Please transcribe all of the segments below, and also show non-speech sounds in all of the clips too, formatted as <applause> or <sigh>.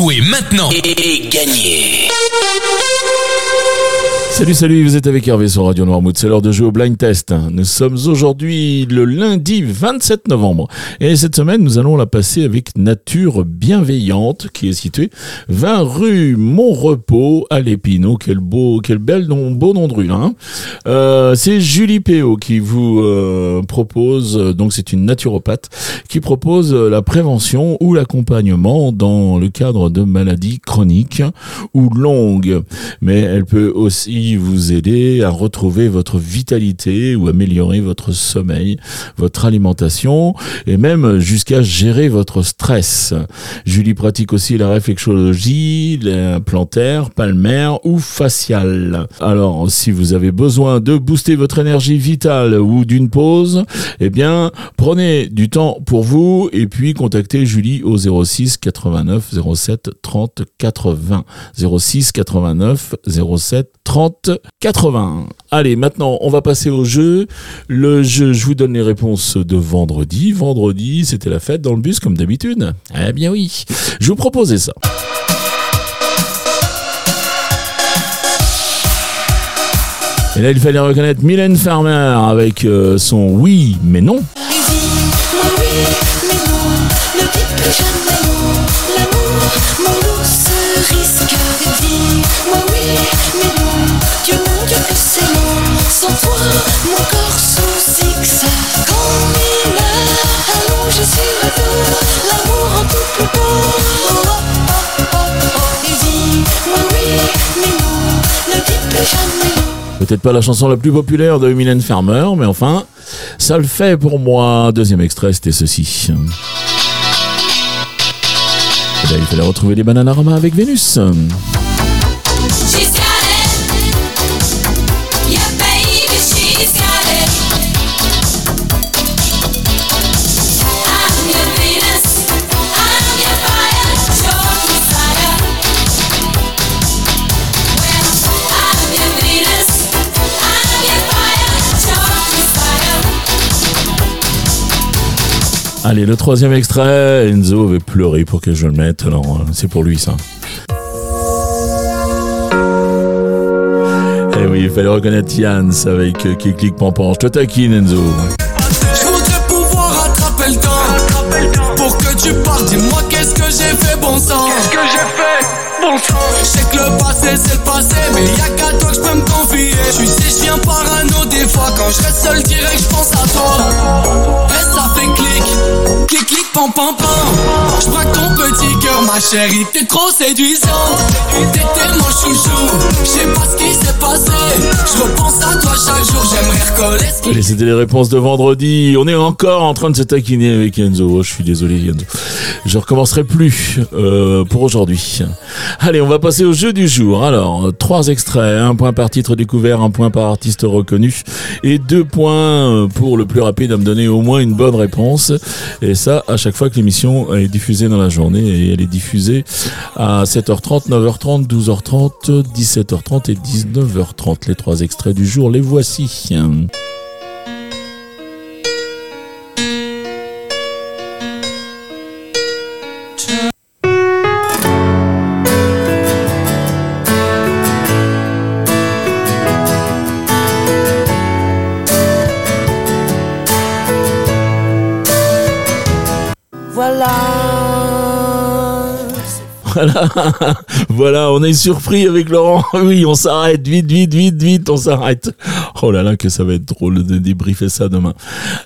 Jouez maintenant. Et gagnez Salut, salut, vous êtes avec Hervé sur Radio Noirmouth. C'est l'heure de jouer au blind test. Nous sommes aujourd'hui le lundi 27 novembre. Et cette semaine, nous allons la passer avec Nature Bienveillante, qui est située 20 rue Montrepos à l'Épinot. Quel beau, quel bel nom, beau nom de rue, hein. Euh, c'est Julie Péo qui vous euh, propose, donc c'est une naturopathe, qui propose la prévention ou l'accompagnement dans le cadre de maladies chroniques ou longues. Mais elle peut aussi vous aider à retrouver votre vitalité ou améliorer votre sommeil, votre alimentation et même jusqu'à gérer votre stress. Julie pratique aussi la réflexologie, la plantaire, palmaire ou faciale. Alors, si vous avez besoin de booster votre énergie vitale ou d'une pause, eh bien, prenez du temps pour vous et puis contactez Julie au 06 89 07 30 80. 06 89 07 30 80. Allez, maintenant, on va passer au jeu. Le jeu, je vous donne les réponses de vendredi. Vendredi, c'était la fête dans le bus comme d'habitude. Eh bien oui, je vous proposais ça. Et là, il fallait reconnaître Mylène Farmer avec euh, son oui, mais non. Peut-être pas la chanson la plus populaire de Mylène Farmer, mais enfin, ça le fait pour moi. Deuxième extrait, c'était ceci. Il fallait retrouver les Bananarama avec Vénus. Allez, le troisième extrait, Enzo avait pleuré pour que je le mette, alors euh, c'est pour lui ça. Eh oui, il fallait reconnaître Yann avec euh, qui clique pampan. Je te taquine Enzo. Je voudrais pouvoir rattraper le temps. Pour que tu parles, dis-moi qu'est-ce que j'ai fait bon sang? Qu'est-ce que j'ai fait bon sang? Je sais que le passé c'est le passé Mais y'a qu'à toi que je peux me confier. Tu sais je viens parano des fois Quand je reste seul direct je pense à toi. Et ça fait clic pam pam pam. Je ton petit cœur ma chérie T'es trop séduisante T'étais mon chouchou. Je sais pas ce qui s'est passé Allez, c'était les réponses de vendredi. On est encore en train de se taquiner avec Enzo. Oh, je suis désolé Enzo. Je recommencerai plus euh, pour aujourd'hui. Allez, on va passer au jeu du jour. Alors, trois extraits, un point par titre découvert, un point par artiste reconnu et deux points euh, pour le plus rapide à me donner au moins une bonne réponse. Et ça, à chaque fois que l'émission est diffusée dans la journée et elle est diffusée à 7h30, 9h30, 12h30, 17h30 et 19h30. Les trois extraits du jour, les voici. Voilà. Voilà, <laughs> voilà, on est surpris avec Laurent. <laughs> Oui, on s'arrête, vite, vite, vite, vite, on s'arrête. Oh là là, que ça va être drôle de débriefer ça demain.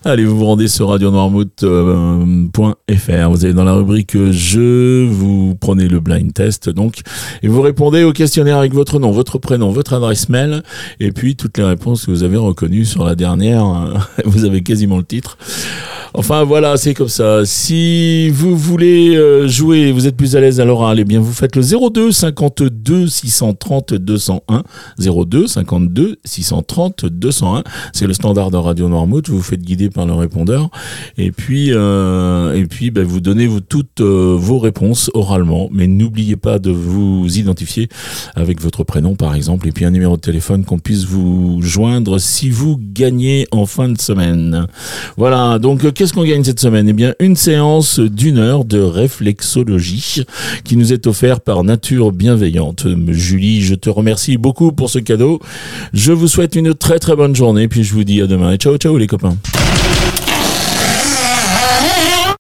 Allez, vous vous rendez sur radionoirmouth.fr. Vous allez dans la rubrique jeu, vous prenez le blind test, donc, et vous répondez au questionnaire avec votre nom, votre prénom, votre adresse mail, et puis toutes les réponses que vous avez reconnues sur la dernière. <laughs> Vous avez quasiment le titre. Enfin voilà, c'est comme ça. Si vous voulez euh, jouer, vous êtes plus à l'aise à l'oral, eh bien vous faites le 02 52 630 201 02 52 630 201. C'est le standard de Radio Noirmouth. Vous vous faites guider par le répondeur et puis euh, et puis ben, vous donnez vous, toutes euh, vos réponses oralement, mais n'oubliez pas de vous identifier avec votre prénom par exemple et puis un numéro de téléphone qu'on puisse vous joindre si vous gagnez en fin de semaine. Voilà. Donc qu'est-ce qu'on gagne cette semaine? Eh bien, une séance d'une heure de réflexologie qui nous est offerte par Nature Bienveillante. Julie, je te remercie beaucoup pour ce cadeau. Je vous souhaite une très très bonne journée, puis je vous dis à demain ciao ciao les copains.